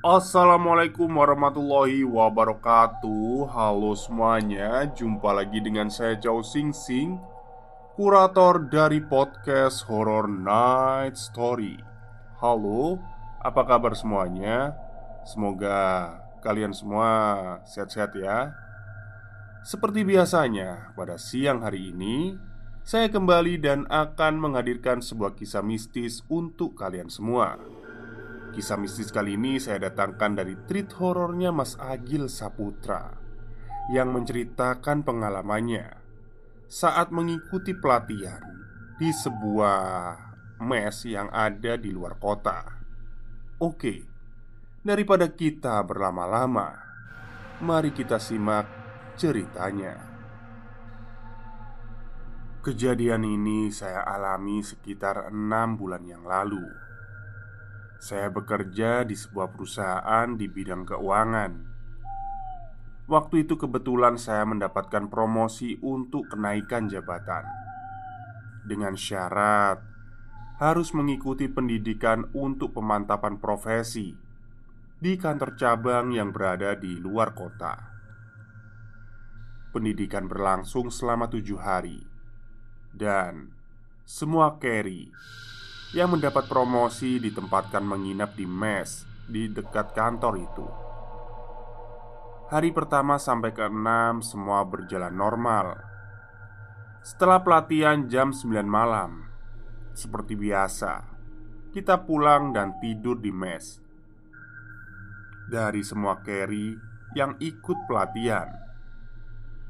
Assalamualaikum warahmatullahi wabarakatuh. Halo semuanya Jumpa lagi dengan saya Chow Sing Sing Kurator dari podcast Horror Night Story. Halo, apa kabar semuanya? Semoga kalian semua sehat-sehat ya. Seperti biasanya, pada siang hari ini Saya kembali dan akan menghadirkan sebuah kisah mistis untuk kalian semua Kisah mistis kali ini saya datangkan dari treat horornya Mas Agil Saputra Yang menceritakan pengalamannya Saat mengikuti pelatihan Di sebuah mes yang ada di luar kota. Oke Daripada kita berlama-lama Mari kita simak ceritanya. Kejadian ini saya alami sekitar enam bulan yang lalu saya bekerja di sebuah perusahaan di bidang keuangan. Waktu itu kebetulan saya mendapatkan promosi untuk kenaikan jabatan dengan syarat harus mengikuti pendidikan untuk pemantapan profesi di kantor cabang yang berada di luar kota. Pendidikan berlangsung selama tujuh hari, dan semua carry yang mendapat promosi ditempatkan menginap di mes di dekat kantor itu. Hari pertama sampai ke enam semua berjalan normal. Setelah pelatihan jam 9 malam, seperti biasa, kita pulang dan tidur di mes. Dari semua carry yang ikut pelatihan,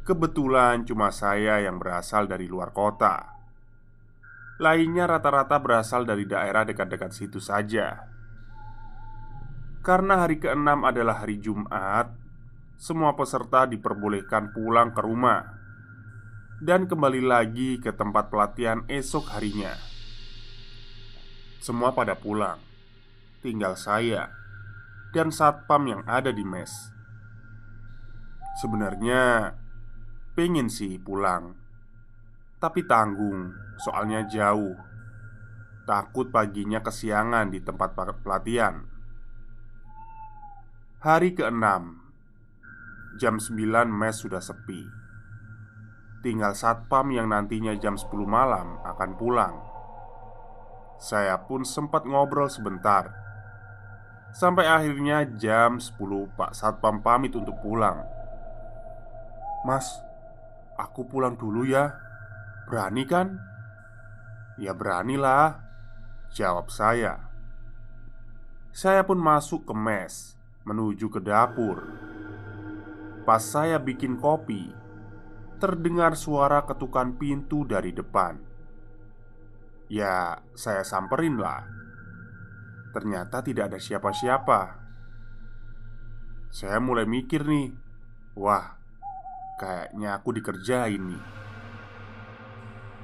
kebetulan cuma saya yang berasal dari luar kota Lainnya rata-rata berasal dari daerah dekat-dekat situ saja. Karena hari keenam adalah hari Jumat Semua peserta diperbolehkan pulang ke rumah. Dan kembali lagi ke tempat pelatihan esok harinya. Semua pada pulang Tinggal saya Dan satpam yang ada di mes. Sebenarnya Pengen sih pulang tapi tanggung, soalnya jauh. Takut paginya kesiangan di tempat pelatihan. Hari ke-6 Jam 9 mes sudah sepi. Tinggal satpam yang nantinya jam 10 malam akan pulang. Saya pun sempat ngobrol sebentar. Sampai akhirnya jam 10 Pak Satpam pamit untuk pulang. Mas, aku pulang dulu ya Berani kan? Ya beranilah Jawab saya. Saya pun masuk ke mes Menuju ke dapur. Pas saya bikin kopi Terdengar suara ketukan pintu dari depan. Ya, saya samperin lah. Ternyata tidak ada siapa-siapa. Saya mulai mikir nih Wah, kayaknya aku dikerjain nih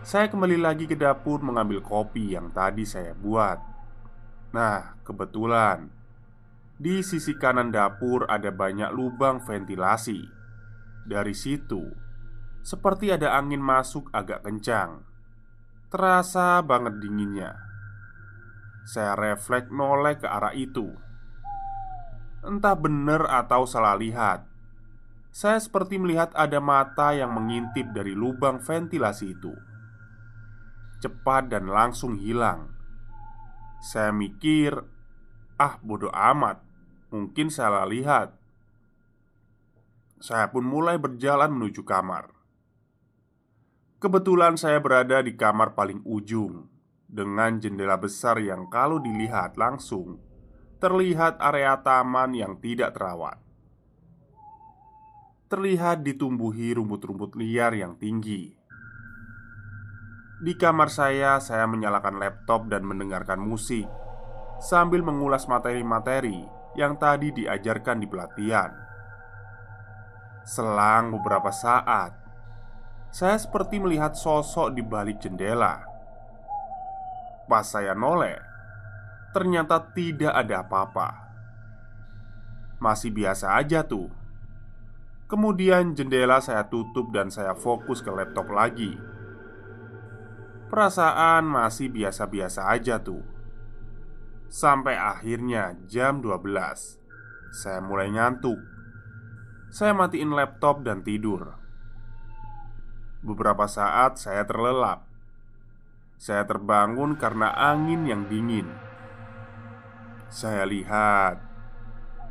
saya kembali lagi ke dapur mengambil kopi yang tadi saya buat. Nah, kebetulan di sisi kanan dapur ada banyak lubang ventilasi. Dari situ, seperti ada angin masuk agak kencang. Terasa banget dinginnya. Saya refleks noleh ke arah itu. Entah benar atau salah lihat. saya seperti melihat ada mata yang mengintip dari lubang ventilasi itu. Cepat dan langsung hilang. Saya mikir, "Ah, bodoh amat, mungkin salah lihat." Saya pun mulai berjalan menuju kamar. Kebetulan saya berada di kamar paling ujung dengan jendela besar yang kalau dilihat langsung terlihat area taman yang tidak terawat terlihat ditumbuhi rumput-rumput liar yang tinggi. Di kamar saya, saya menyalakan laptop dan mendengarkan musik sambil mengulas materi-materi yang tadi diajarkan di pelatihan. Selang beberapa saat, saya seperti melihat sosok di balik jendela. Pas saya noleh, ternyata tidak ada apa-apa. Masih biasa aja tuh Kemudian jendela saya tutup dan saya fokus ke laptop lagi Perasaan masih biasa-biasa aja tuh. Sampai akhirnya jam 12 Saya mulai ngantuk. Saya matiin laptop dan tidur. Beberapa saat saya terlelap. Saya terbangun karena angin yang dingin. Saya lihat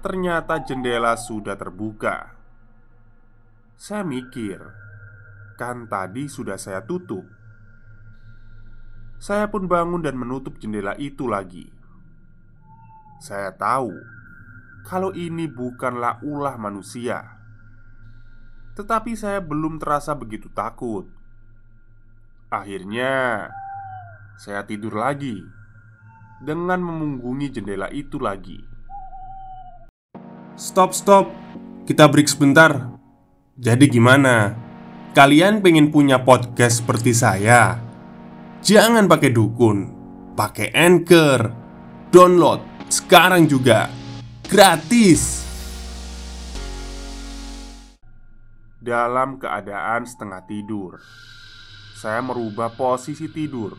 Ternyata jendela sudah terbuka. Saya mikir, kan tadi sudah saya tutup. Saya pun bangun dan menutup jendela itu lagi. Saya tahu kalau ini bukanlah ulah manusia, tetapi saya belum terasa begitu takut. Akhirnya, saya tidur lagi dengan memunggungi jendela itu lagi. Stop, stop, kita break sebentar. Jadi gimana? Kalian pengen punya podcast seperti saya? Jangan pakai dukun Pakai Anchor. Download sekarang juga Gratis. Dalam keadaan setengah tidur Saya merubah posisi tidur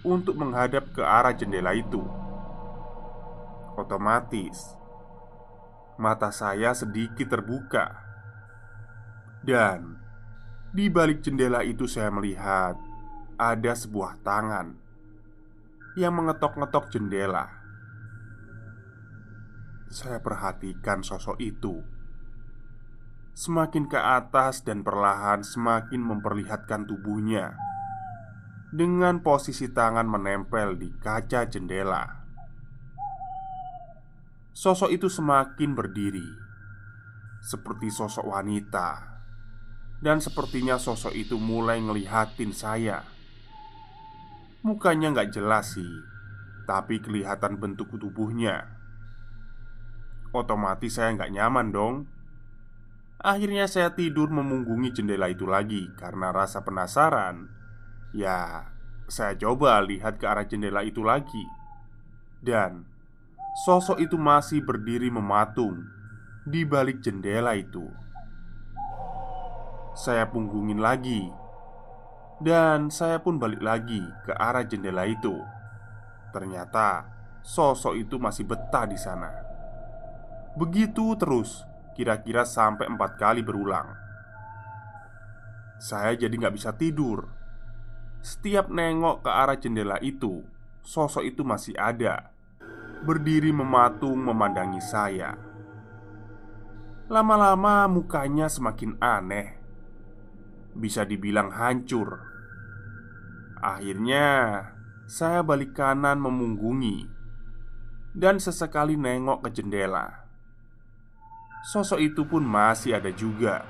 Untuk menghadap ke arah jendela itu. Otomatis Mata saya sedikit terbuka. Dan di balik jendela itu saya melihat ada sebuah tangan yang mengetok-ngetok jendela. Saya perhatikan sosok itu semakin ke atas dan perlahan semakin memperlihatkan tubuhnya dengan posisi tangan menempel di kaca jendela. Sosok itu semakin berdiri seperti sosok wanita dan sepertinya sosok itu mulai ngelihatin saya Mukanya nggak jelas sih Tapi kelihatan bentuk tubuhnya. Otomatis saya nggak nyaman dong. Akhirnya saya tidur memunggungi jendela itu lagi Karena rasa penasaran. Ya, saya coba lihat ke arah jendela itu lagi. Dan Sosok itu masih berdiri mematung Di balik jendela itu. Saya punggungin lagi Dan saya pun balik lagi ke arah jendela itu. Ternyata sosok itu masih betah di sana. Begitu terus Kira-kira sampai empat kali berulang. Saya jadi nggak bisa tidur. Setiap nengok ke arah jendela itu Sosok itu masih ada. Berdiri mematung memandangi saya. Lama-lama mukanya semakin aneh. Bisa dibilang hancur. Akhirnya, saya balik kanan memunggungi dan sesekali nengok ke jendela. Sosok itu pun masih ada juga.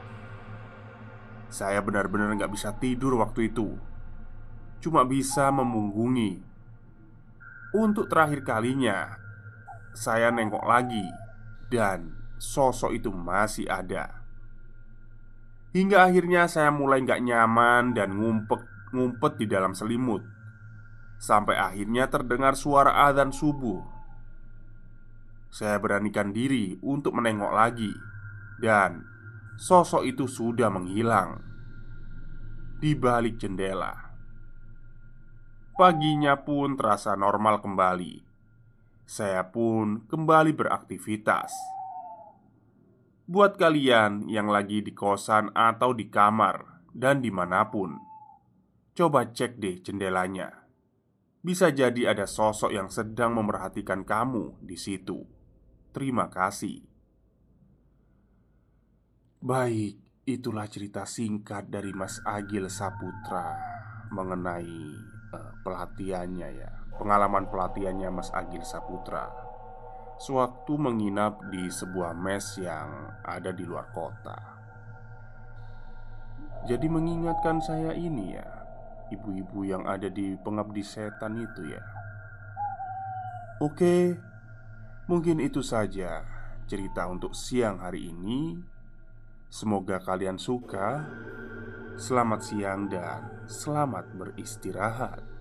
Saya benar-benar nggak bisa tidur waktu itu, cuma bisa memunggungi. Untuk terakhir kalinya, saya nengok lagi, dan sosok itu masih ada. Hingga akhirnya saya mulai nggak nyaman dan ngumpet, ngumpet di dalam selimut. Sampai akhirnya terdengar suara adzan subuh. Saya beranikan diri untuk menengok lagi Dan sosok itu sudah menghilang Di balik jendela. Paginya pun terasa normal kembali. Saya pun kembali beraktivitas. Buat kalian yang lagi di kosan atau di kamar dan di mana pun Coba cek deh jendelanya. Bisa jadi ada sosok yang sedang memerhatikan kamu di situ. Terima kasih. Baik, itulah cerita singkat dari Mas Agil Saputra Mengenai uh, pelatihannya ya Pengalaman pelatihannya Mas Agil Saputra. Sewaktu menginap di sebuah mes yang ada di luar kota. Jadi mengingatkan saya ini ya, ibu-ibu yang ada di pengabdi setan itu ya. Oke, mungkin itu saja cerita untuk siang hari ini. Semoga kalian suka. Selamat siang dan selamat beristirahat.